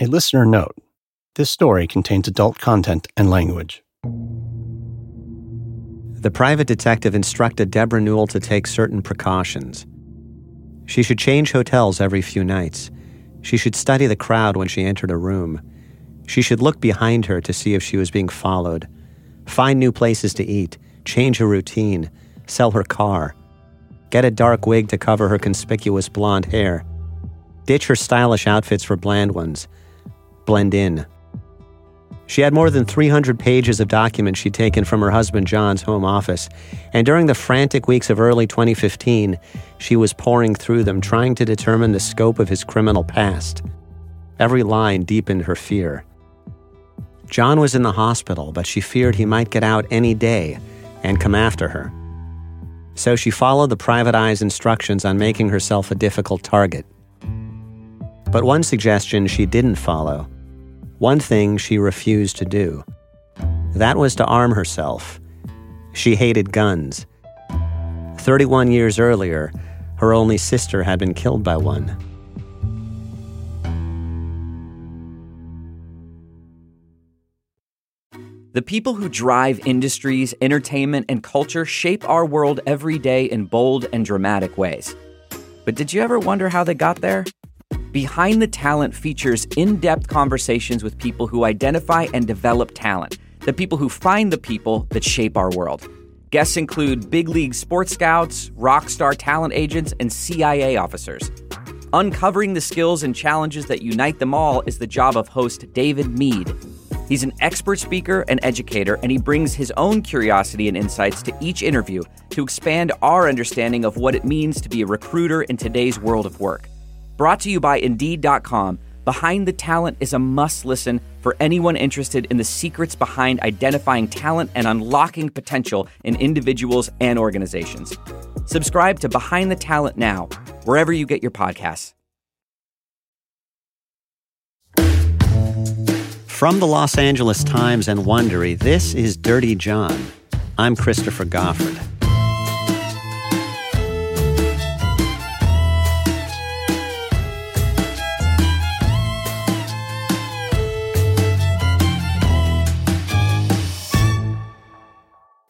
A listener note this story contains adult content and language. The private detective instructed Debra Newell to take certain precautions. She should change hotels every few nights. She should study the crowd when she entered a room. She should look behind her to see if she was being followed. Find new places to eat, change her routine, sell her car, get a dark wig to cover her conspicuous blonde hair, ditch her stylish outfits for bland ones, blend in. She had more than 300 pages of documents she'd taken from her husband John's home office, and during the frantic weeks of early 2015, she was poring through them, trying to determine the scope of his criminal past. Every line deepened her fear. John was in the hospital, but she feared he might get out any day and come after her. So she followed the private eye's instructions on making herself a difficult target. But one suggestion she didn't follow one thing she refused to do. That was to arm herself. She hated guns. 31 years earlier, her only sister had been killed by one. The people who drive industries, entertainment, and culture shape our world every day in bold and dramatic ways. But did you ever wonder how they got there? Behind the Talent features in depth conversations with people who identify and develop talent, the people who find the people that shape our world. Guests include big league sports scouts, rock star talent agents, and CIA officers. Uncovering the skills and challenges that unite them all is the job of host David Mead. He's an expert speaker and educator, and he brings his own curiosity and insights to each interview to expand our understanding of what it means to be a recruiter in today's world of work. Brought to you by Indeed.com, Behind the Talent is a must listen for anyone interested in the secrets behind identifying talent and unlocking potential in individuals and organizations. Subscribe to Behind the Talent now, wherever you get your podcasts. From the Los Angeles Times and Wondery, this is Dirty John. I'm Christopher Goffard.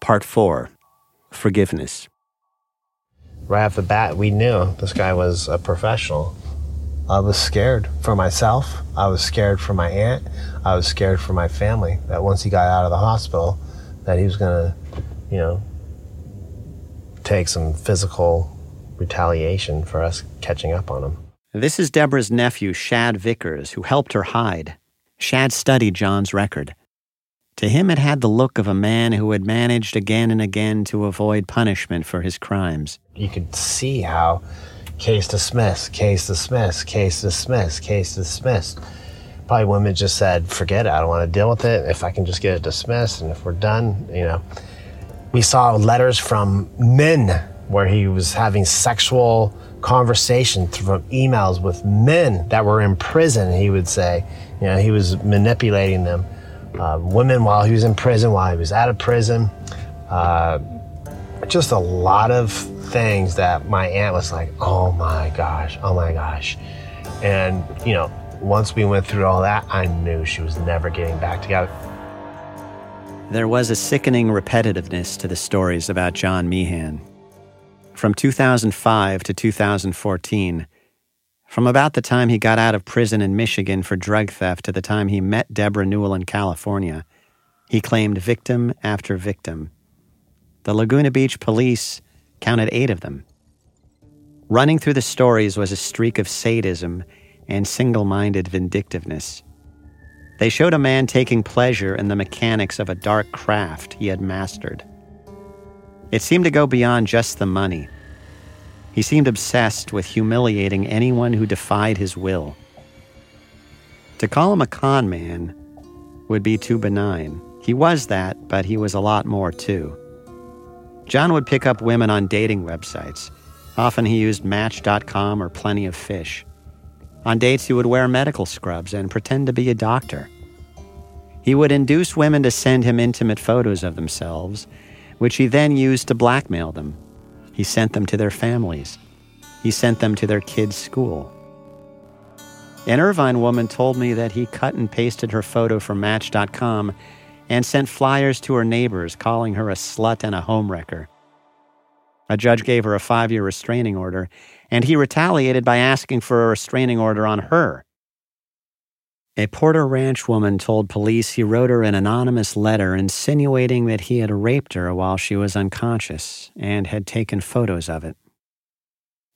Part 4 Forgiveness. Right off the bat, we knew this guy was a professional. I was scared for myself. I was scared for my aunt. I was scared for my family that once he got out of the hospital, that he was going to, you know, take some physical retaliation for us catching up on him. This is Debra's nephew, Shad Vickers, who helped her hide. Shad studied John's record. To him, it had the look of a man who had managed again and again to avoid punishment for his crimes. You could see how case dismissed, case dismissed, case dismissed, case dismissed. Probably women just said, forget it, I don't want to deal with it. If I can just get it dismissed and if we're done, you know. We saw letters from men where he was having sexual conversations from emails with men that were in prison, he would say. You know, he was manipulating them uh, women while he was in prison, while he was out of prison. Uh, just a lot of things that my aunt was like, oh my gosh, oh my gosh. And, you know, once we went through all that, I knew she was never getting back together. There was a sickening repetitiveness to the stories about John Meehan. From 2005 to 2014, from about the time he got out of prison in Michigan for drug theft to the time he met Debra Newell in California, he claimed victim after victim. The Laguna Beach police counted eight of them. Running through the stories was a streak of sadism and single minded vindictiveness. They showed a man taking pleasure in the mechanics of a dark craft he had mastered. It seemed to go beyond just the money. He seemed obsessed with humiliating anyone who defied his will. To call him a con man would be too benign. He was that, but he was a lot more too. John would pick up women on dating websites. Often he used Match.com or Plenty of Fish. On dates, he would wear medical scrubs and pretend to be a doctor. He would induce women to send him intimate photos of themselves, which he then used to blackmail them he sent them to their families. He sent them to their kids' school. An Irvine woman told me that he cut and pasted her photo from Match.com and sent flyers to her neighbors calling her a slut and a homewrecker. A judge gave her a five year restraining order, and he retaliated by asking for a restraining order on her. A Porter Ranch woman told police he wrote her an anonymous letter insinuating that he had raped her while she was unconscious and had taken photos of it.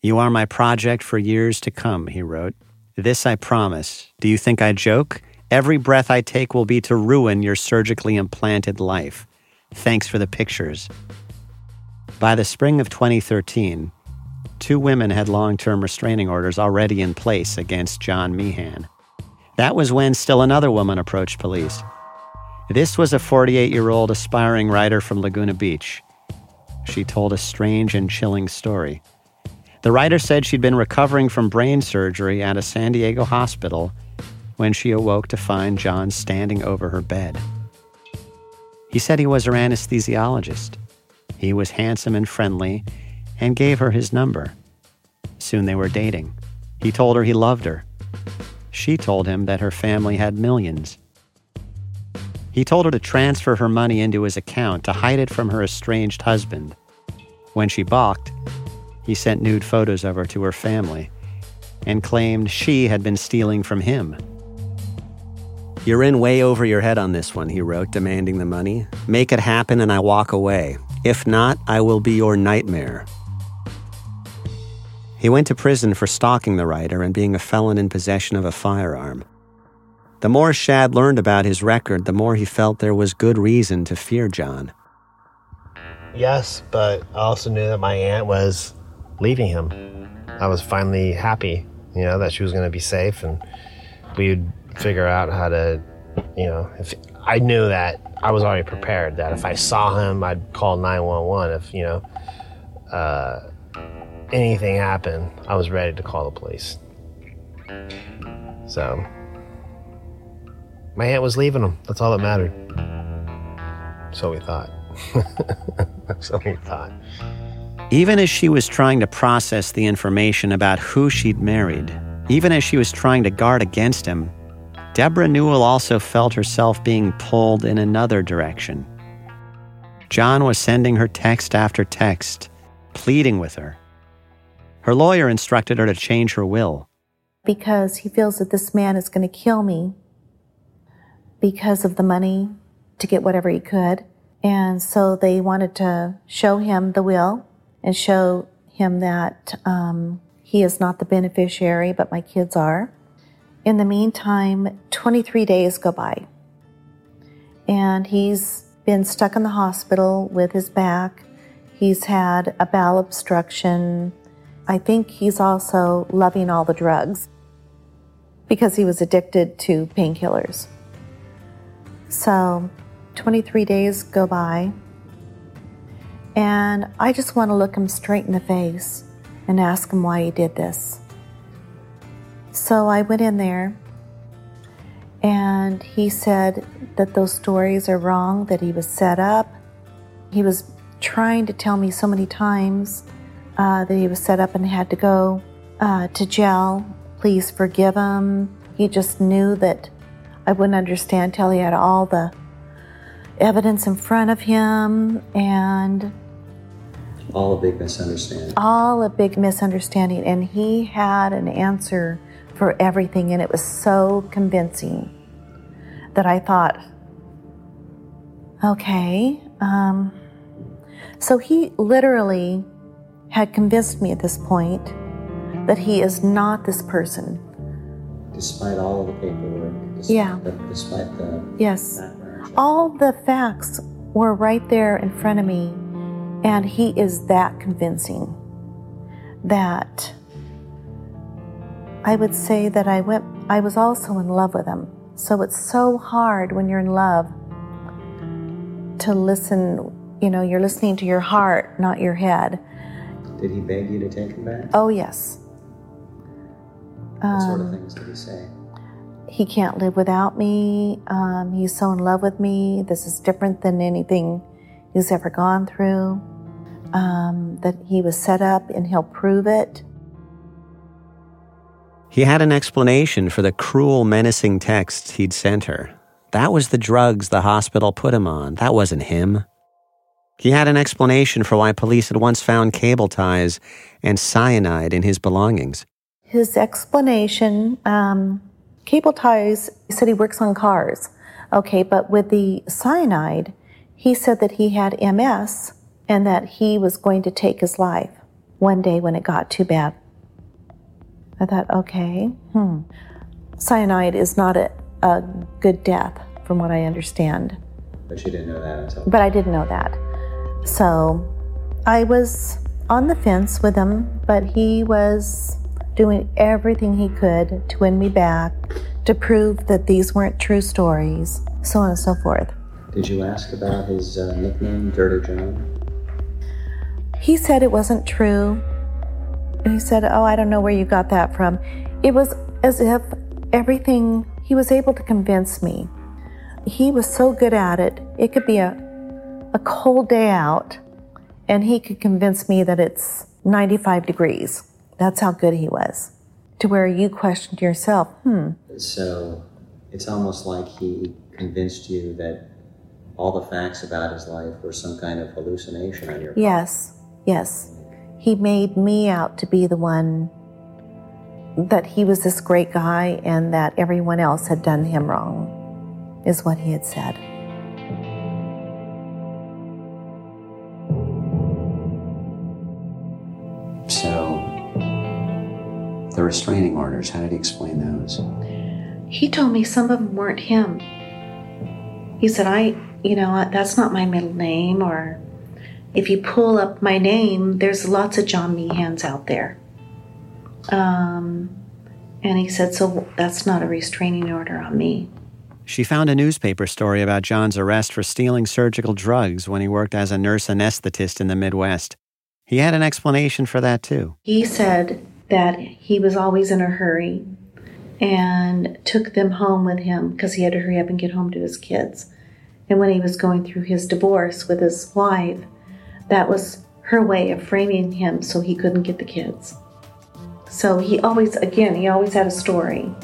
You are my project for years to come, he wrote. This I promise. Do you think I joke? Every breath I take will be to ruin your surgically implanted life. Thanks for the pictures. By the spring of 2013, two women had long term restraining orders already in place against John Meehan. That was when still another woman approached police. This was a 48 year old aspiring writer from Laguna Beach. She told a strange and chilling story. The writer said she'd been recovering from brain surgery at a San Diego hospital when she awoke to find John standing over her bed. He said he was her anesthesiologist. He was handsome and friendly and gave her his number. Soon they were dating. He told her he loved her she told him that her family had millions. He told her to transfer her money into his account to hide it from her estranged husband. When she balked, he sent nude photos of her to her family and claimed she had been stealing from him. You're in way over your head on this one, he wrote, demanding the money. Make it happen and I walk away. If not, I will be your nightmare. He went to prison for stalking the writer and being a felon in possession of a firearm. The more Shad learned about his record, the more he felt there was good reason to fear John. Yes, but I also knew that my aunt was leaving him. I was finally happy, you know, that she was going to be safe and we'd figure out how to, you know, if I knew that I was already prepared that if I saw him, I'd call 911 if, you know, uh, anything happened, I was ready to call the police. So, my aunt was leaving him. That's all that mattered. So we thought. so we thought. Even as she was trying to process the information about who she'd married, even as she was trying to guard against him, Debra Newell also felt herself being pulled in another direction. John was sending her text after text, pleading with her, her lawyer instructed her to change her will. Because he feels that this man is going to kill me because of the money to get whatever he could. And so they wanted to show him the will and show him that um, he is not the beneficiary, but my kids are. In the meantime, 23 days go by. And he's been stuck in the hospital with his back. He's had a bowel obstruction. I think he's also loving all the drugs because he was addicted to painkillers. So 23 days go by, and I just want to look him straight in the face and ask him why he did this. So I went in there, and he said that those stories are wrong, that he was set up. He was trying to tell me so many times uh, that he was set up and had to go uh, to jail. Please forgive him. He just knew that I wouldn't understand till he had all the evidence in front of him and all a big misunderstanding. All a big misunderstanding. And he had an answer for everything, and it was so convincing that I thought, okay. Um, so he literally had convinced me at this point that he is not this person. Despite all the paperwork, despite yeah. The, despite the yes, all the facts were right there in front of me, and he is that convincing that I would say that I went. I was also in love with him. So it's so hard when you're in love to listen. You know, you're listening to your heart, not your head. Did he beg you to take him back? Oh, yes. What um, sort of um, things did he say? He can't live without me. Um, he's so in love with me. This is different than anything he's ever gone through. Um, that he was set up and he'll prove it. He had an explanation for the cruel, menacing texts he'd sent her. That was the drugs the hospital put him on. That wasn't him. He had an explanation for why police had once found cable ties and cyanide in his belongings. His explanation um, cable ties, he said he works on cars. Okay, but with the cyanide, he said that he had MS and that he was going to take his life one day when it got too bad. I thought, okay, hmm. Cyanide is not a, a good death, from what I understand. But you didn't know that until. But I didn't know that. So I was on the fence with him, but he was doing everything he could to win me back, to prove that these weren't true stories, so on and so forth. Did you ask about his uh, nickname, Dirty John? He said it wasn't true. He said, Oh, I don't know where you got that from. It was as if everything, he was able to convince me. He was so good at it. It could be a, a cold day out, and he could convince me that it's 95 degrees. That's how good he was. To where you questioned yourself, hmm. So it's almost like he convinced you that all the facts about his life were some kind of hallucination on your part. Yes, yes. He made me out to be the one that he was this great guy and that everyone else had done him wrong, is what he had said. The restraining orders, how did he explain those? He told me some of them weren't him. He said, I, you know, that's not my middle name, or if you pull up my name, there's lots of John Meehans out there. Um, and he said, so that's not a restraining order on me. She found a newspaper story about John's arrest for stealing surgical drugs when he worked as a nurse anesthetist in the Midwest. He had an explanation for that, too. He said that he was always in a hurry and took them home with him because he had to hurry up and get home to his kids. And when he was going through his divorce with his wife, that was her way of framing him so he couldn't get the kids. So he always, again, he always had a story.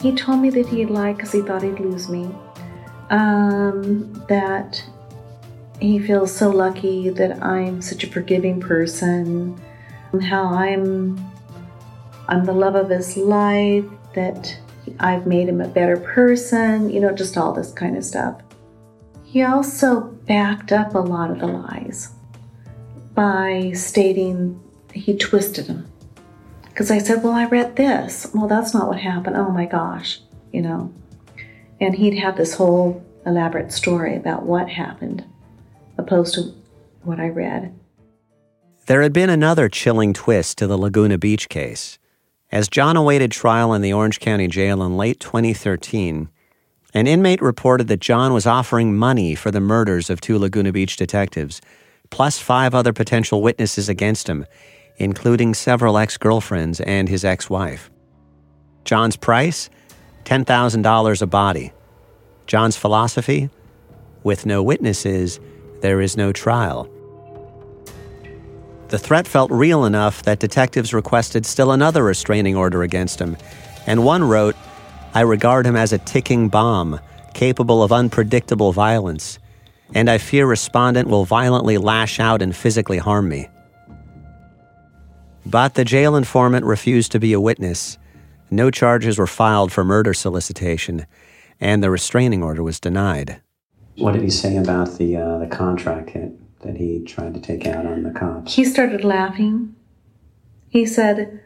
He told me that he'd lie because he thought he'd lose me um, that he feels so lucky that I'm such a forgiving person, how I'm I'm the love of his life, that I've made him a better person, you know, just all this kind of stuff. He also backed up a lot of the lies by stating he twisted them. Because I said, Well, I read this. Well, that's not what happened. Oh my gosh, you know. And he'd have this whole elaborate story about what happened, opposed to what I read. There had been another chilling twist to the Laguna Beach case. As John awaited trial in the Orange County Jail in late 2013, an inmate reported that John was offering money for the murders of two Laguna Beach detectives, plus five other potential witnesses against him, including several ex girlfriends and his ex wife. John's price? $10,000 a body. John's philosophy? With no witnesses, there is no trial. The threat felt real enough that detectives requested still another restraining order against him, and one wrote, I regard him as a ticking bomb, capable of unpredictable violence, and I fear respondent will violently lash out and physically harm me. But the jail informant refused to be a witness, no charges were filed for murder solicitation, and the restraining order was denied. What did he say about the uh, the contract hit that he tried to take out on the cops? He started laughing. He said,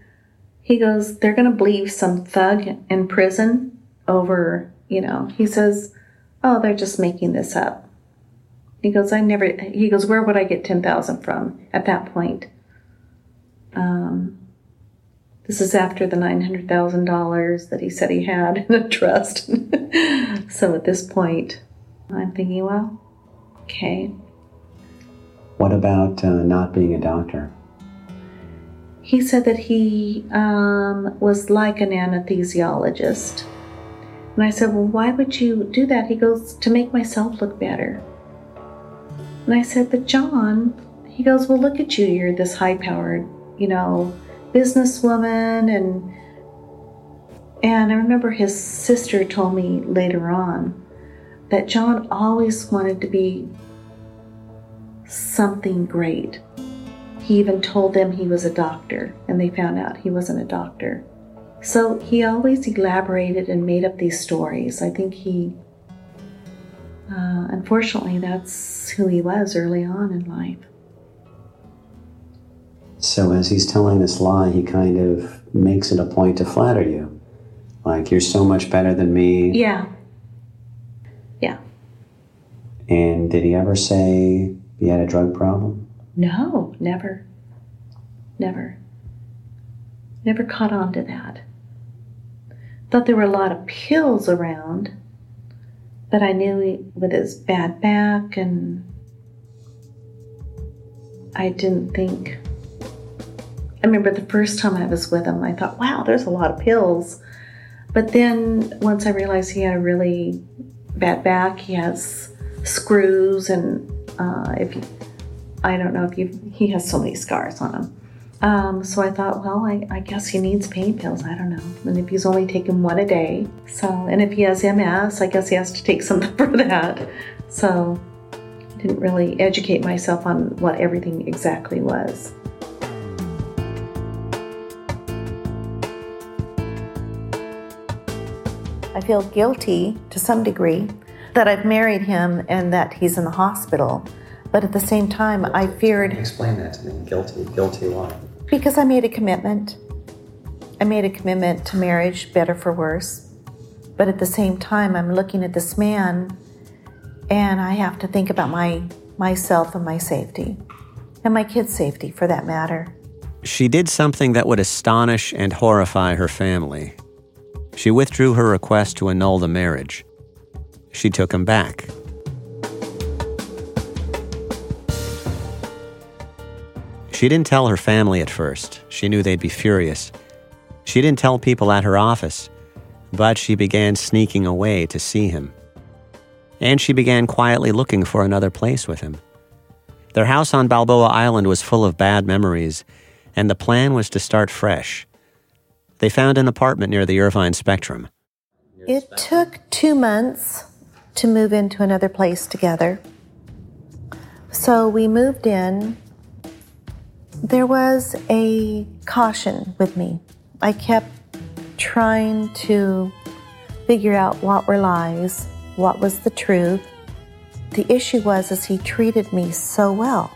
"He goes, they're going to believe some thug in prison over, you know." He says, "Oh, they're just making this up." He goes, "I never." He goes, "Where would I get ten thousand from at that point?" Um, this is after the $900,000 that he said he had in a trust. so at this point, I'm thinking, well, okay. What about uh, not being a doctor? He said that he um, was like an anesthesiologist. And I said, Well, why would you do that? He goes, To make myself look better. And I said, But John, he goes, Well, look at you. You're this high powered, you know, businesswoman. And, and I remember his sister told me later on that John always wanted to be something great. He even told them he was a doctor, and they found out he wasn't a doctor. So he always elaborated and made up these stories. I think he, uh, unfortunately, that's who he was early on in life. So as he's telling this lie, he kind of makes it a point to flatter you. Like, you're so much better than me. Yeah. Yeah. And did he ever say he had a drug problem? No, never. Never. Never caught on to that. Thought there were a lot of pills around, but I knew he, with his bad back and I didn't think. I remember the first time I was with him, I thought, wow, there's a lot of pills. But then once I realized he had a really bad back, he has screws, and uh, if you, I don't know if you, he has so many scars on him. Um, so I thought, well, I, I, guess he needs pain pills. I don't know. And if he's only taking one a day, so, and if he has MS, I guess he has to take something for that. So I didn't really educate myself on what everything exactly was. I feel guilty to some degree that I've married him and that he's in the hospital. But at the same time, I feared. Explain that to me. Guilty. Guilty why? Because I made a commitment. I made a commitment to marriage, better for worse. But at the same time, I'm looking at this man and I have to think about my myself and my safety. And my kids' safety for that matter. She did something that would astonish and horrify her family. She withdrew her request to annul the marriage. She took him back. She didn't tell her family at first. She knew they'd be furious. She didn't tell people at her office, but she began sneaking away to see him. And she began quietly looking for another place with him. Their house on Balboa Island was full of bad memories, and the plan was to start fresh. They found an apartment near the Irvine Spectrum. It took two months to move into another place together. So we moved in there was a caution with me. I kept trying to figure out what were lies, what was the truth. The issue was as he treated me so well.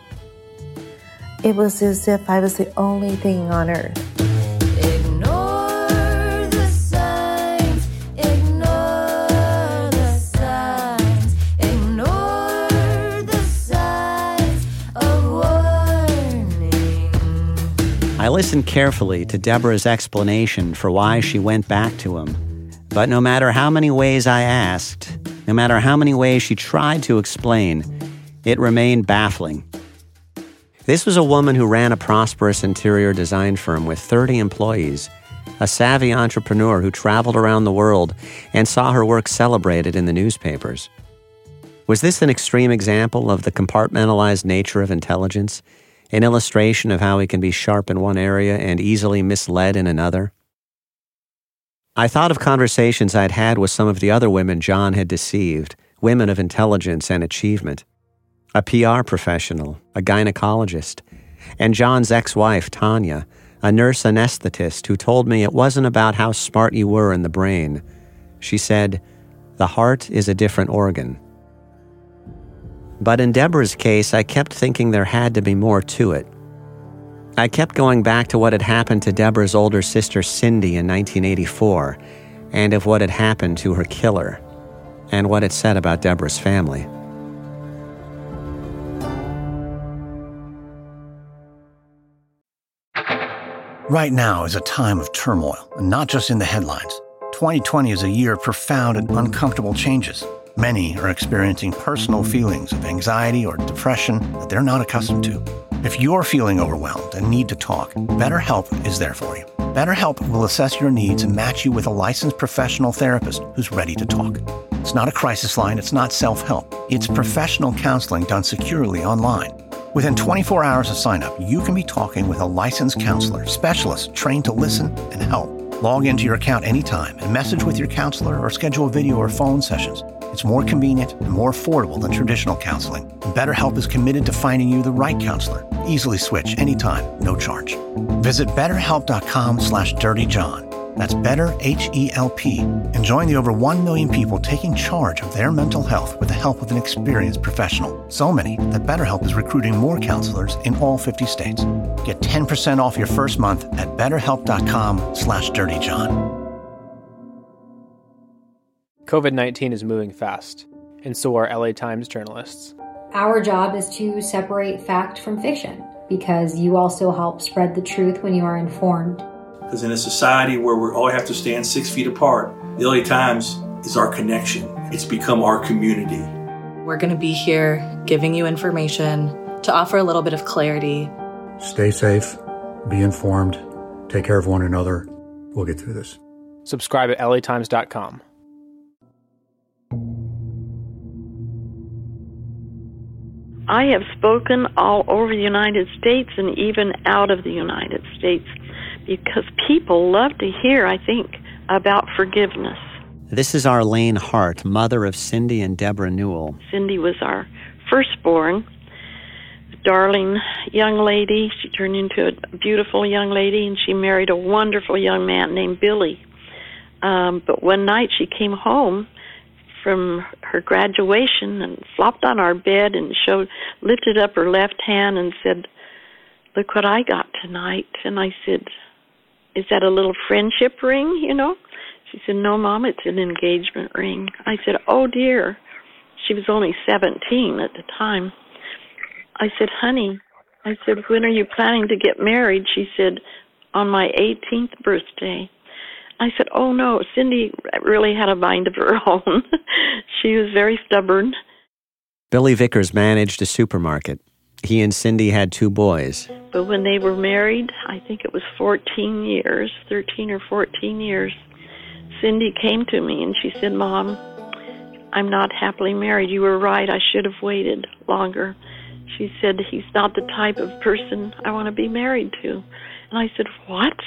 It was as if I was the only thing on earth. I listened carefully to Debra's explanation for why she went back to him. But no matter how many ways I asked, no matter how many ways she tried to explain, it remained baffling. This was a woman who ran a prosperous interior design firm with 30 employees, a savvy entrepreneur who traveled around the world and saw her work celebrated in the newspapers. Was this an extreme example of the compartmentalized nature of intelligence an illustration of how he can be sharp in one area and easily misled in another. I thought of conversations I'd had with some of the other women John had deceived, women of intelligence and achievement. A PR professional, a gynecologist, and John's ex wife, Tanya, a nurse anesthetist who told me it wasn't about how smart you were in the brain. She said, The heart is a different organ. But in Debra's case, I kept thinking there had to be more to it. I kept going back to what had happened to Debra's older sister Cindi in 1984, and of what had happened to her killer, and what it said about Debra's family. Right now is a time of turmoil, and not just in the headlines. 2020 is a year of profound and uncomfortable changes. Many are experiencing personal feelings of anxiety or depression that they're not accustomed to. If you're feeling overwhelmed and need to talk, BetterHelp is there for you. BetterHelp will assess your needs and match you with a licensed professional therapist who's ready to talk. It's not a crisis line, it's not self help. It's professional counseling done securely online. Within 24 hours of sign up, you can be talking with a licensed counselor, specialist trained to listen and help. Log into your account anytime and message with your counselor or schedule video or phone sessions. It's more convenient and more affordable than traditional counseling. BetterHelp is committed to finding you the right counselor. Easily switch anytime, no charge. Visit betterhelp.com slash dirtyjohn. That's better, H-E-L-P. And join the over 1 million people taking charge of their mental health with the help of an experienced professional. So many that BetterHelp is recruiting more counselors in all 50 states. Get 10% off your first month at betterhelp.com slash dirtyjohn. COVID 19 is moving fast, and so are LA Times journalists. Our job is to separate fact from fiction because you also help spread the truth when you are informed. Because in a society where we all have to stand six feet apart, the LA Times is our connection. It's become our community. We're going to be here giving you information to offer a little bit of clarity. Stay safe, be informed, take care of one another. We'll get through this. Subscribe at latimes.com. I have spoken all over the United States and even out of the United States because people love to hear, I think, about forgiveness. This is Arlene Hart, mother of Cindi and Debra Newell. Cindi was our firstborn, darling young lady. She turned into a beautiful young lady, and she married a wonderful young man named Billy. Um, but one night she came home from her graduation and flopped on our bed and showed lifted up her left hand and said, "Look what I got tonight." And I said, "Is that a little friendship ring, you know?" She said, "No, mom, it's an engagement ring." I said, "Oh dear." She was only 17 at the time. I said, "Honey," I said, "when are you planning to get married?" She said, "On my 18th birthday." I said, "Oh no, Cindi really had a mind of her own. she was very stubborn." Billy Vickers managed a supermarket. He and Cindi had two boys. But when they were married, I think it was 14 years, 13 or 14 years, Cindi came to me and she said, "Mom, I'm not happily married. You were right. I should have waited longer." She said, "He's not the type of person I want to be married to." And I said, "What?"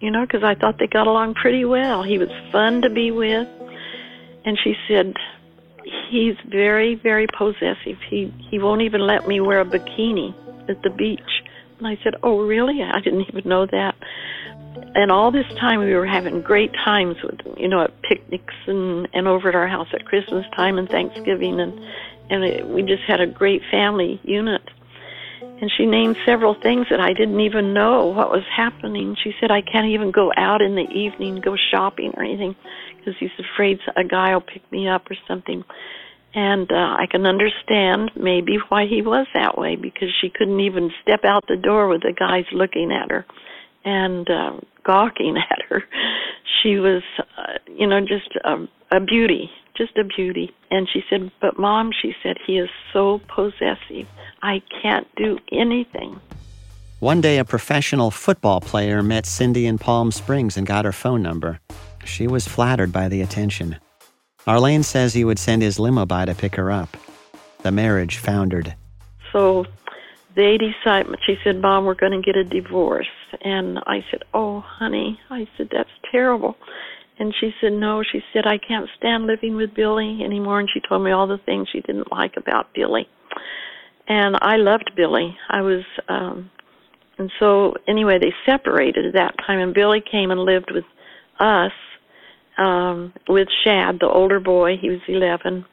You know, because I thought they got along pretty well. He was fun to be with. And she said, he's very, very possessive. He he won't even let me wear a bikini at the beach. And I said, oh, really? I didn't even know that. And all this time we were having great times with, you know, at picnics and and over at our house at Christmas time and Thanksgiving, and and it, we just had a great family unit. And she named several things that I didn't even know what was happening. She said, I can't even go out in the evening, go shopping or anything, because he's afraid a guy will pick me up or something. And uh, I can understand maybe why he was that way, because she couldn't even step out the door with the guys looking at her and uh, gawking at her. She was, uh, you know, just a, a beauty just a beauty. And she said, But mom, she said, he is so possessive. I can't do anything. One day, a professional football player met Cindi in Palm Springs and got her phone number. She was flattered by the attention. Arlene says he would send his limo by to pick her up. The marriage foundered. So they decided, she said, Mom, we're going to get a divorce. And I said, Oh, honey, I said, that's terrible. And she said, No, she said, I can't stand living with Billy anymore. And she told me all the things she didn't like about Billy. And I loved Billy. I was, um, and so anyway, they separated at that time. And Billy came and lived with us, um, with Shad, the older boy. He was 11.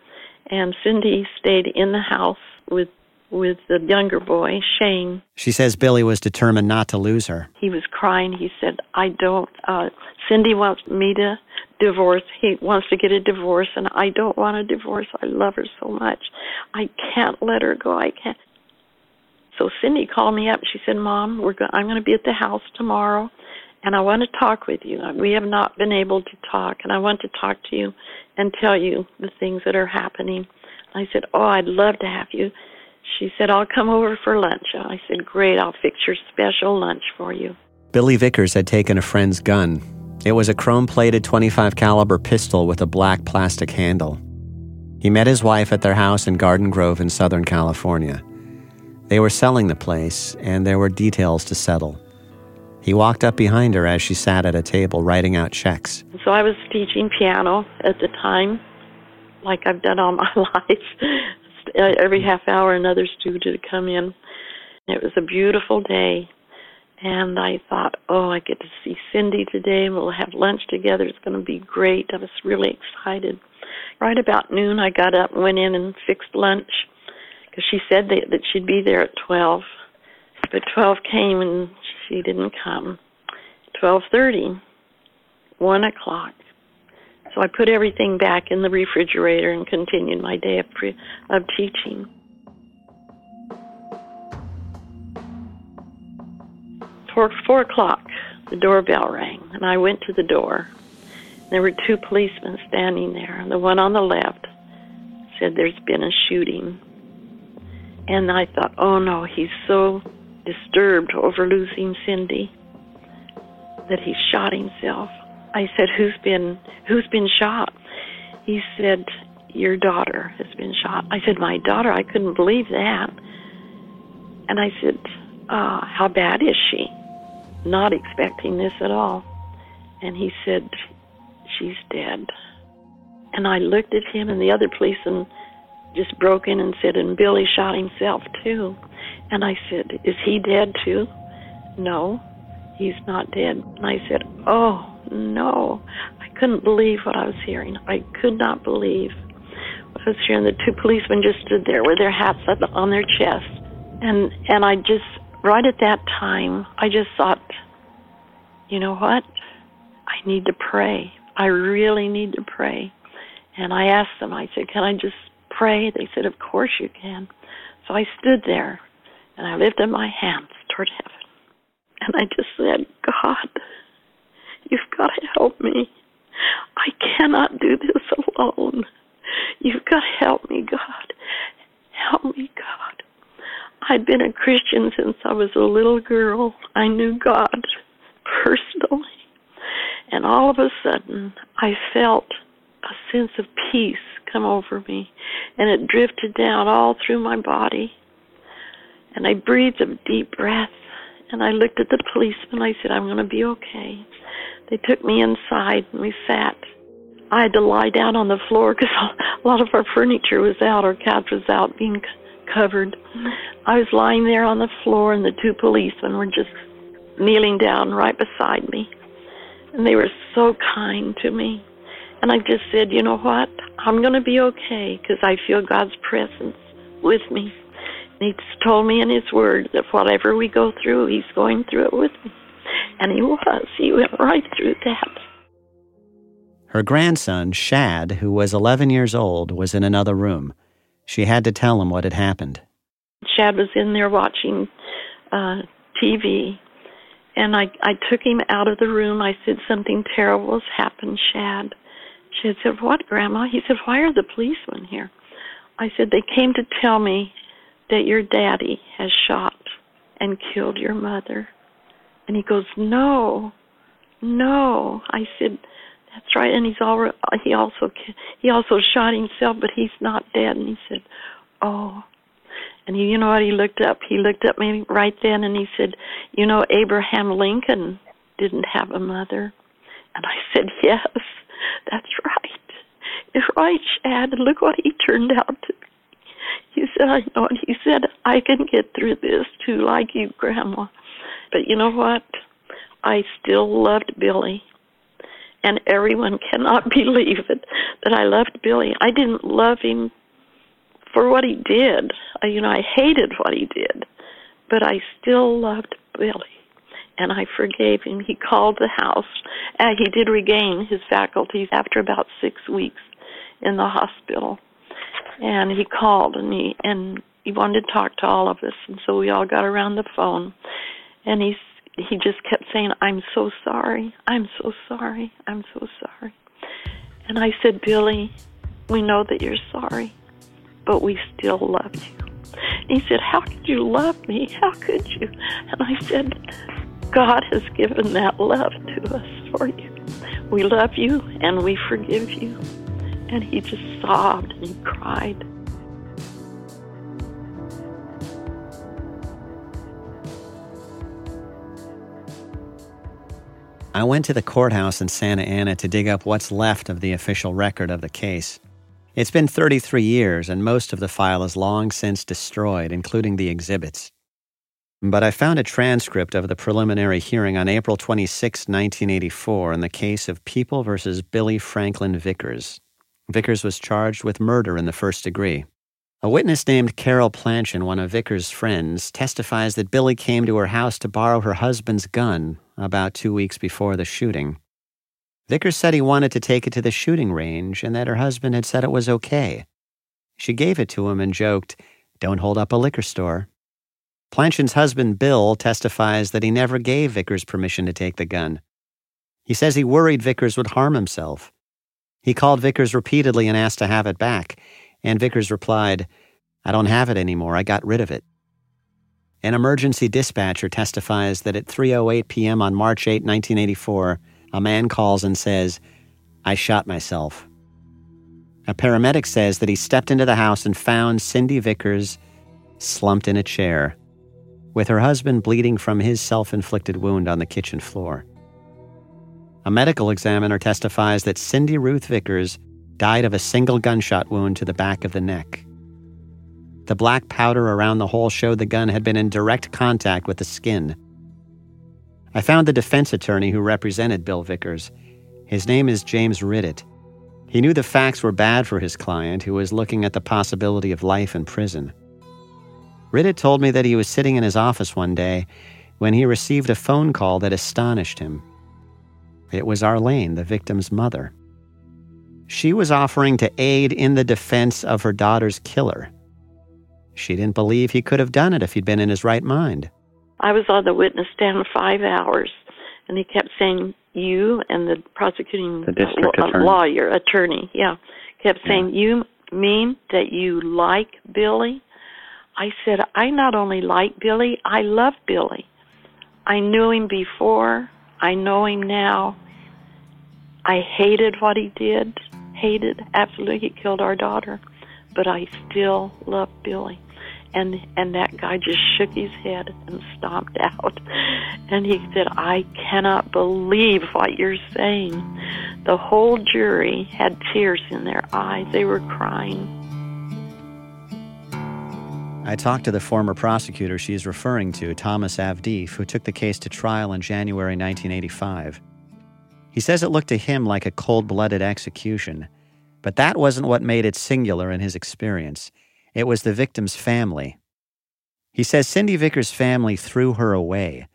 And Cindi stayed in the house with with the younger boy, Shane. She says Billy was determined not to lose her. He was crying. He said, I don't, uh, Cindi wants me to divorce. He wants to get a divorce, and I don't want a divorce. I love her so much. I can't let her go. I can't. So Cindi called me up. She said, Mom, we're go- I'm going to be at the house tomorrow, and I want to talk with you. We have not been able to talk, and I want to talk to you and tell you the things that are happening. I said, Oh, I'd love to have you she said, I'll come over for lunch. I said, Great, I'll fix your special lunch for you. Billy Vickers had taken a friend's gun. It was a chrome-plated 25 caliber pistol with a black plastic handle. He met his wife at their house in Garden Grove in Southern California. They were selling the place, and there were details to settle. He walked up behind her as she sat at a table writing out checks. So I was teaching piano at the time, like I've done all my life. Uh, every half hour, another student would come in. It was a beautiful day, and I thought, oh, I get to see Cindi today. We'll have lunch together. It's going to be great. I was really excited. Right about noon, I got up went in and fixed lunch because she said that, that she'd be there at 12. But 12 came and she didn't come. Twelve thirty, one o'clock. So I put everything back in the refrigerator and continued my day of, pre- of teaching. Four, four o'clock, the doorbell rang, and I went to the door. There were two policemen standing there. The one on the left said there's been a shooting. And I thought, oh no, he's so disturbed over losing Cindi that he shot himself. I said, "Who's been who's been shot?" He said, "Your daughter has been shot." I said, "My daughter?" I couldn't believe that. And I said, uh, "How bad is she?" Not expecting this at all. And he said, "She's dead." And I looked at him, and the other policeman just broke in and said, "And Billy shot himself too." And I said, Is he dead too? No, he's not dead. And I said, Oh, no. I couldn't believe what I was hearing. I could not believe what I was hearing. The two policemen just stood there with their hats up on their chest. And, and I just, right at that time, I just thought, you know what? I need to pray. I really need to pray. And I asked them, I said, Can I just pray? They said, Of course you can. So I stood there and I lifted my hands toward heaven. And I just said, God, you've got to help me. I cannot do this alone. You've got to help me, God. Help me, God. I'd been a Christian since I was a little girl. I knew God personally. And all of a sudden, I felt a sense of peace come over me, and it drifted down all through my body. And I breathed a deep breath and I looked at the policeman. I said, I'm going to be okay. They took me inside and we sat. I had to lie down on the floor because a lot of our furniture was out, our couch was out being covered. I was lying there on the floor and the two policemen were just kneeling down right beside me. And they were so kind to me. And I just said, you know what? I'm going to be okay because I feel God's presence with me. And He's told me in His Word that whatever we go through, He's going through it with me. And He was. He went right through that. Her grandson, Shad, who was 11 years old, was in another room. She had to tell him what had happened. Shad was in there watching uh, TV, and I, I took him out of the room. I said, Something terrible has happened, Shad. She said, What, Grandma? He said, Why are the policemen here? I said, They came to tell me that your daddy has shot and killed your mother. And he goes, No, no. I said, That's right. And he's all, he also he also shot himself, but he's not dead. And he said, Oh. And he, you know what? He looked up. He looked up me right then, and he said, You know, Abraham Lincoln didn't have a mother. And I said, Yes, that's right. Right, Shad. And look what he turned out to be. He said, I know. And he said, I can get through this too, like you, Grandma. But you know what? I still loved Billy. And everyone cannot believe it that I loved Billy. I didn't love him for what he did. I, you know, I hated what he did. But I still loved Billy. And I forgave him. He called the house. Uh, he did regain his faculties after about six weeks in the hospital and he called and he and he wanted to talk to all of us and so we all got around the phone and he he just kept saying i'm so sorry i'm so sorry i'm so sorry and i said billy we know that you're sorry but we still love you and he said how could you love me how could you and i said God has given that love to us for you. We love you and we forgive you. And he just sobbed and he cried. I went to the courthouse in Santa Ana to dig up what's left of the official record of the case. It's been 33 years, and most of the file is long since destroyed, including the exhibits. But I found a transcript of the preliminary hearing on April 26, 1984, in the case of People versus Billy Franklin Vickers. Vickers was charged with murder in the first degree. A witness named Carol Planchin, one of Vickers' friends, testifies that Billy came to her house to borrow her husband's gun about two weeks before the shooting. Vickers said he wanted to take it to the shooting range and that her husband had said it was okay. She gave it to him and joked, Don't hold up a liquor store. Planchin's husband, Bill, testifies that he never gave Vickers permission to take the gun. He says he worried Vickers would harm himself. He called Vickers repeatedly and asked to have it back, and Vickers replied, I don't have it anymore. I got rid of it. An emergency dispatcher testifies that at 3:08 p.m. on March 8, 1984, a man calls and says, "I shot myself." A paramedic says that he stepped into the house and found Cindi Vickers slumped in a chair, with her husband bleeding from his self-inflicted wound on the kitchen floor. A medical examiner testifies that Cindi Ruth Vickers died of a single gunshot wound to the back of the neck. The black powder around the hole showed the gun had been in direct contact with the skin. I found the defense attorney who represented Bill Vickers. His name is James Ridditt. He knew the facts were bad for his client, who was looking at the possibility of life in prison. Ridditt told me that he was sitting in his office one day when he received a phone call that astonished him. It was Arlene, the victim's mother. She was offering to aid in the defense of her daughter's killer. She didn't believe he could have done it if he'd been in his right mind. I was on the witness stand five hours, and he kept saying, You and the prosecuting the district law- attorney. lawyer, attorney, yeah, kept saying, You mean that you like Billy? I said, I not only like Billy, I love Billy. I knew him before, I know him now. I hated what he did, hated, absolutely, he killed our daughter, but I still love Billy and and that guy just shook his head and stomped out and he said i cannot believe what you're saying the whole jury had tears in their eyes they were crying I talked to the former prosecutor she is referring to, Thomas Avdeef, who took the case to trial in January 1985. He says it looked to him like a cold blooded execution, but that wasn't what made it singular in his experience. It was the victim's family. He says Cindi Vickers' family threw her away.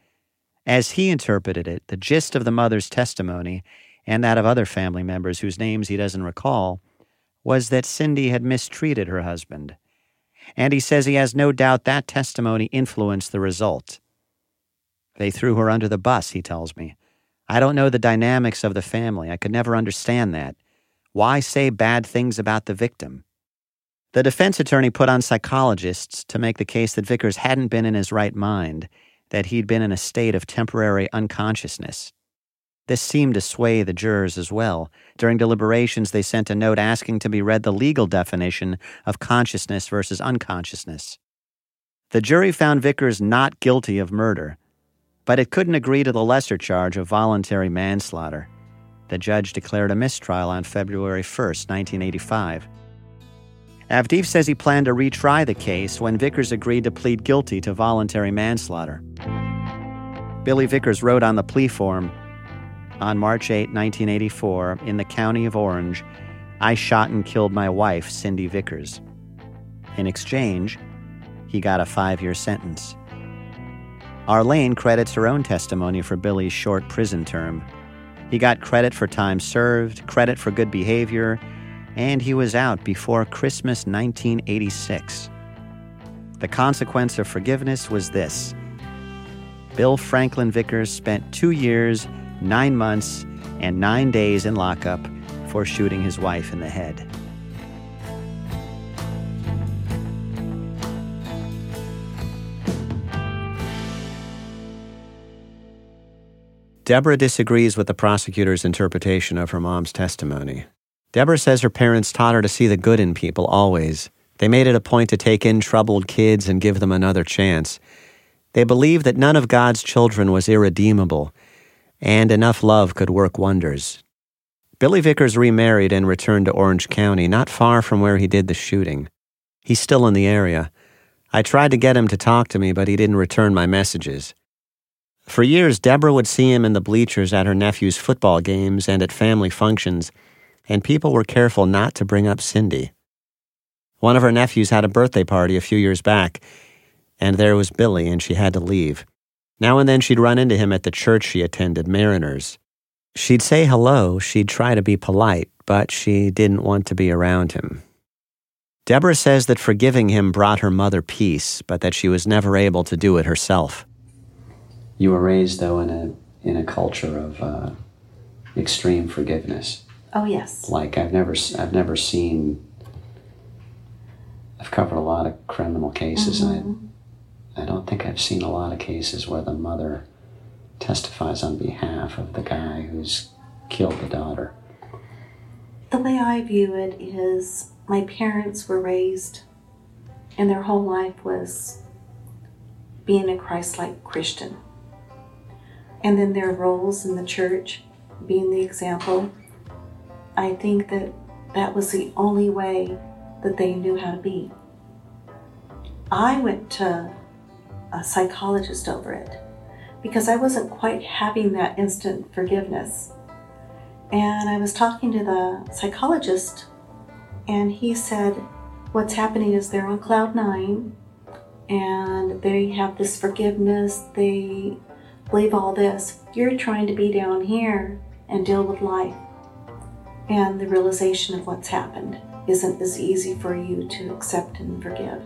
As he interpreted it, the gist of the mother's testimony, and that of other family members whose names he doesn't recall, was that Cindi had mistreated her husband. And he says he has no doubt that testimony influenced the result. They threw her under the bus, he tells me. I don't know the dynamics of the family. I could never understand that. Why say bad things about the victim? The defense attorney put on psychologists to make the case that Vickers hadn't been in his right mind, that he'd been in a state of temporary unconsciousness. This seemed to sway the jurors as well. During deliberations, they sent a note asking to be read the legal definition of consciousness versus unconsciousness. The jury found Vickers not guilty of murder, but it couldn't agree to the lesser charge of voluntary manslaughter. The judge declared a mistrial on February 1st, 1985. Avdeef says he planned to retry the case when Vickers agreed to plead guilty to voluntary manslaughter. Billy Vickers wrote on the plea form on March 8, 1984, in the county of Orange, I shot and killed my wife, Cindi Vickers. In exchange, he got a five year sentence. Arlene credits her own testimony for Billy's short prison term. He got credit for time served, credit for good behavior, and he was out before Christmas 1986. The consequence of forgiveness was this Bill Franklin Vickers spent two years, nine months, and nine days in lockup for shooting his wife in the head. Debra disagrees with the prosecutor's interpretation of her mom's testimony. Debra says her parents taught her to see the good in people always. They made it a point to take in troubled kids and give them another chance. They believed that none of God's children was irredeemable, and enough love could work wonders. Billy Vickers remarried and returned to Orange County, not far from where he did the shooting. He's still in the area. I tried to get him to talk to me, but he didn't return my messages. For years, Debra would see him in the bleachers at her nephew's football games and at family functions, and people were careful not to bring up Cindi. One of her nephews had a birthday party a few years back, and there was Billy, and she had to leave. Now and then she'd run into him at the church she attended, Mariners. She'd say hello, she'd try to be polite, but she didn't want to be around him. Debra says that forgiving him brought her mother peace, but that she was never able to do it herself. You were raised, though, in a in a culture of uh, extreme forgiveness. Oh yes. Like I've never I've never seen. I've covered a lot of criminal cases, mm-hmm. and I, I don't think I've seen a lot of cases where the mother testifies on behalf of the guy who's killed the daughter. The way I view it is my parents were raised, and their whole life was being a Christ like Christian. And then their roles in the church, being the example. I think that that was the only way that they knew how to be. I went to a psychologist over it because I wasn't quite having that instant forgiveness. And I was talking to the psychologist, and he said, What's happening is they're on cloud nine and they have this forgiveness, they believe all this. You're trying to be down here and deal with life. And the realization of what's happened isn't as easy for you to accept and forgive.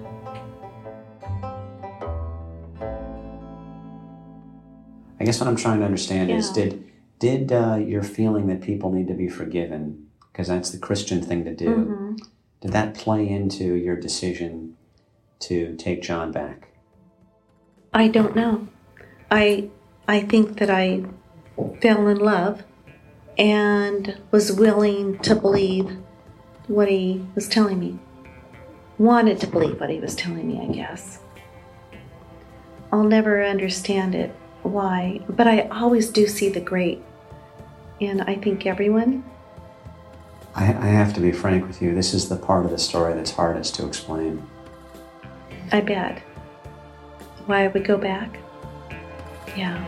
I guess what I'm trying to understand yeah. is did did uh, your feeling that people need to be forgiven because that's the Christian thing to do mm-hmm. did that play into your decision to take John back? I don't know. I I think that I fell in love and was willing to believe what he was telling me. Wanted to believe what he was telling me, I guess. I'll never understand it why, but I always do see the great and I think, everyone. I, I have to be frank with you. This is the part of the story that's hardest to explain. I bet. Why I would go back? Yeah.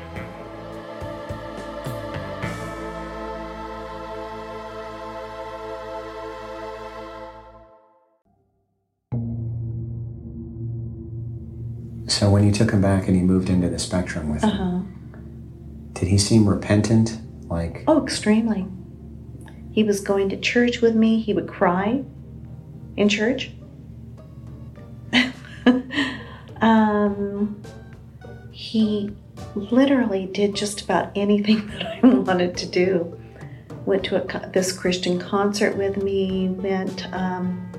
So when you took him back and he moved into the spectrum with uh-huh. him, did he seem repentant? Like oh, extremely. He was going to church with me. He would cry in church. um, he literally did just about anything that I wanted to do. Went to a, this Christian concert with me. Went um,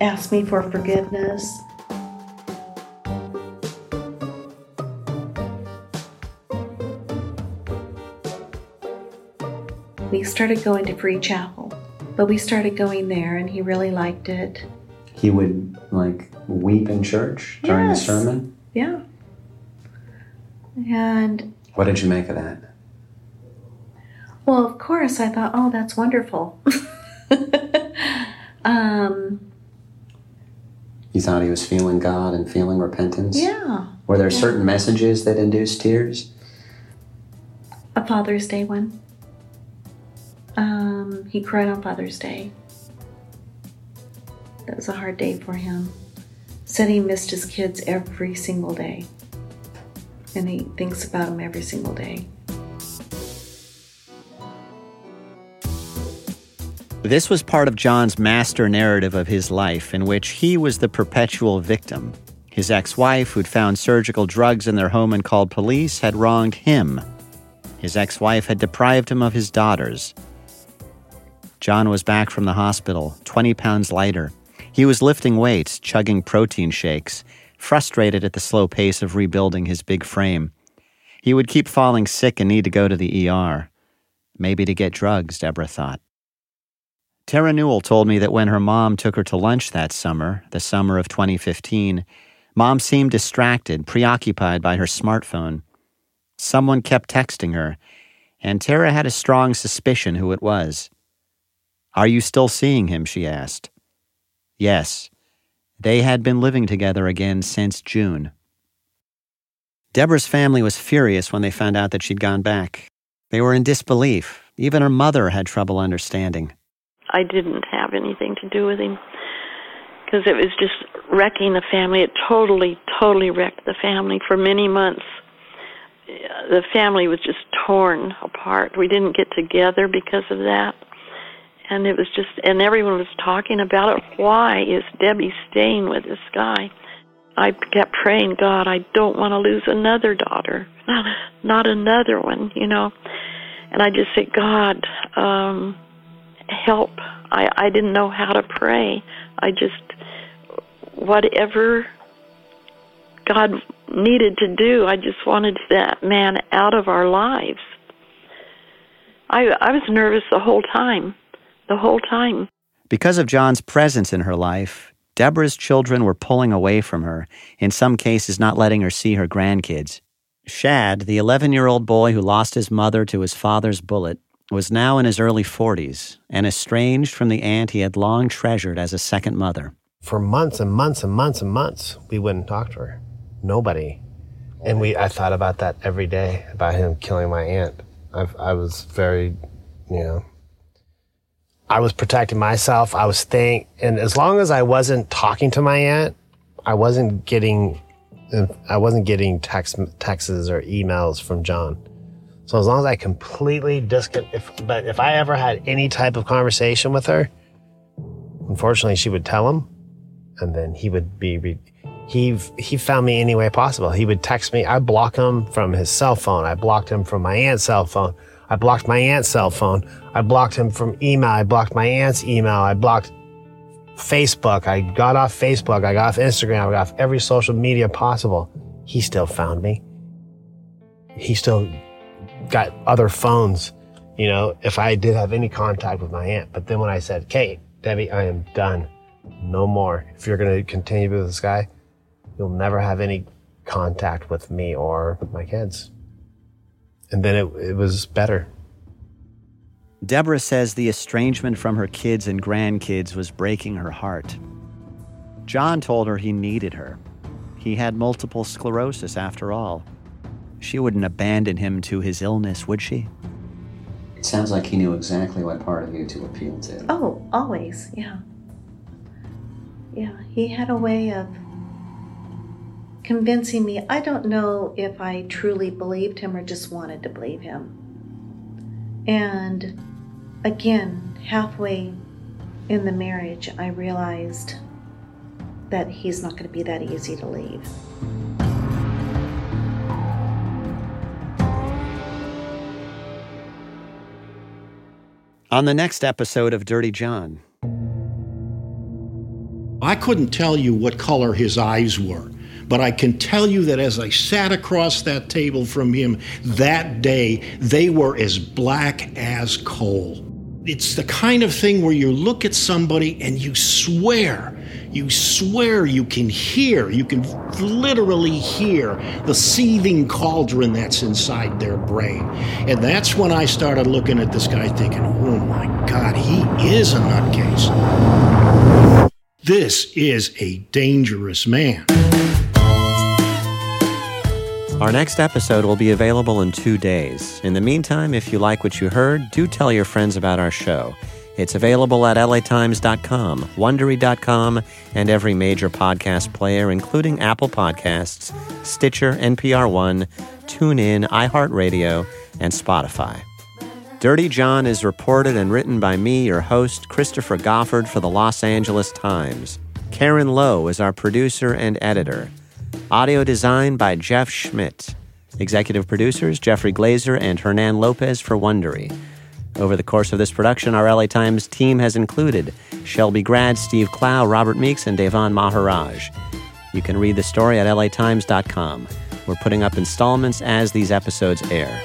asked me for forgiveness. We started going to Free Chapel. But we started going there, and he really liked it. He would like weep in church during yes. the sermon? Yeah. And. What did you make of that? Well, of course, I thought, oh, that's wonderful. um, you thought he was feeling God and feeling repentance? Yeah. Were there yeah. certain messages that induced tears? A Father's Day one. Um, he cried on Father's Day. That was a hard day for him. Said he missed his kids every single day. And he thinks about them every single day. This was part of John's master narrative of his life, in which he was the perpetual victim. His ex wife, who'd found surgical drugs in their home and called police, had wronged him. His ex wife had deprived him of his daughters. John was back from the hospital, 20 pounds lighter. He was lifting weights, chugging protein shakes, frustrated at the slow pace of rebuilding his big frame. He would keep falling sick and need to go to the ER. Maybe to get drugs, Debra thought. Terra Newell told me that when her mom took her to lunch that summer, the summer of 2015, mom seemed distracted, preoccupied by her smartphone. Someone kept texting her, and Terra had a strong suspicion who it was. Are you still seeing him? she asked. Yes. They had been living together again since June. Debra's family was furious when they found out that she'd gone back. They were in disbelief. Even her mother had trouble understanding. I didn't have anything to do with him because it was just wrecking the family. It totally, totally wrecked the family for many months. The family was just torn apart. We didn't get together because of that. And it was just, and everyone was talking about it. Why is Debbie staying with this guy? I kept praying, God, I don't want to lose another daughter, not another one, you know. And I just said, God, um, help. I, I didn't know how to pray. I just, whatever God needed to do, I just wanted that man out of our lives. I, I was nervous the whole time, the whole time. Because of John's presence in her life, Debra's children were pulling away from her, in some cases, not letting her see her grandkids. Shad, the 11 year old boy who lost his mother to his father's bullet, was now in his early 40s and estranged from the aunt he had long treasured as a second mother. For months and months and months and months, we wouldn't talk to her. Nobody. And we, I thought about that every day about him killing my aunt. I, I was very, you know, I was protecting myself. I was staying, and as long as I wasn't talking to my aunt, I wasn't getting, I wasn't getting text, texts or emails from John. So as long as I completely disconnect, if, but if I ever had any type of conversation with her, unfortunately, she would tell him, and then he would be, he he found me any way possible. He would text me. I block him from his cell phone. I blocked him from my aunt's cell phone. I blocked my aunt's cell phone. I blocked him from email. I blocked my aunt's email. I blocked Facebook. I got off Facebook. I got off Instagram. I got off every social media possible. He still found me. He still got other phones, you know, if I did have any contact with my aunt. But then when I said, Kate, Debbie, I am done. No more. If you're going to continue with this guy, you'll never have any contact with me or my kids. And then it, it was better. Debra says the estrangement from her kids and grandkids was breaking her heart. John told her he needed her. He had multiple sclerosis after all. She wouldn't abandon him to his illness, would she? It sounds like he knew exactly what part of you to appeal to. Oh, always, yeah. Yeah, he had a way of convincing me. I don't know if I truly believed him or just wanted to believe him. And again, halfway in the marriage, I realized that he's not going to be that easy to leave. On the next episode of Dirty John. I couldn't tell you what color his eyes were, but I can tell you that as I sat across that table from him that day, they were as black as coal. It's the kind of thing where you look at somebody and you swear you swear you can hear, you can literally hear the seething cauldron that's inside their brain. And that's when I started looking at this guy thinking, oh my God, he is a nutcase. This is a dangerous man. Our next episode will be available in two days. In the meantime, if you like what you heard, do tell your friends about our show. It's available at latimes.com, wondery.com, and every major podcast player, including Apple Podcasts, Stitcher, NPR One, TuneIn, iHeartRadio, and Spotify. Dirty John is reported and written by me, your host, Christopher Goffard, for the Los Angeles Times. Karen Lowe is our producer and editor. Audio design by Jeff Schmidt. Executive producers Jeffrey Glazer and Hernan Lopez for Wondery. Over the course of this production, our LA Times team has included Shelby Grad, Steve Clow, Robert Meeks, and Davan Maharaj. You can read the story at latimes.com. We're putting up installments as these episodes air.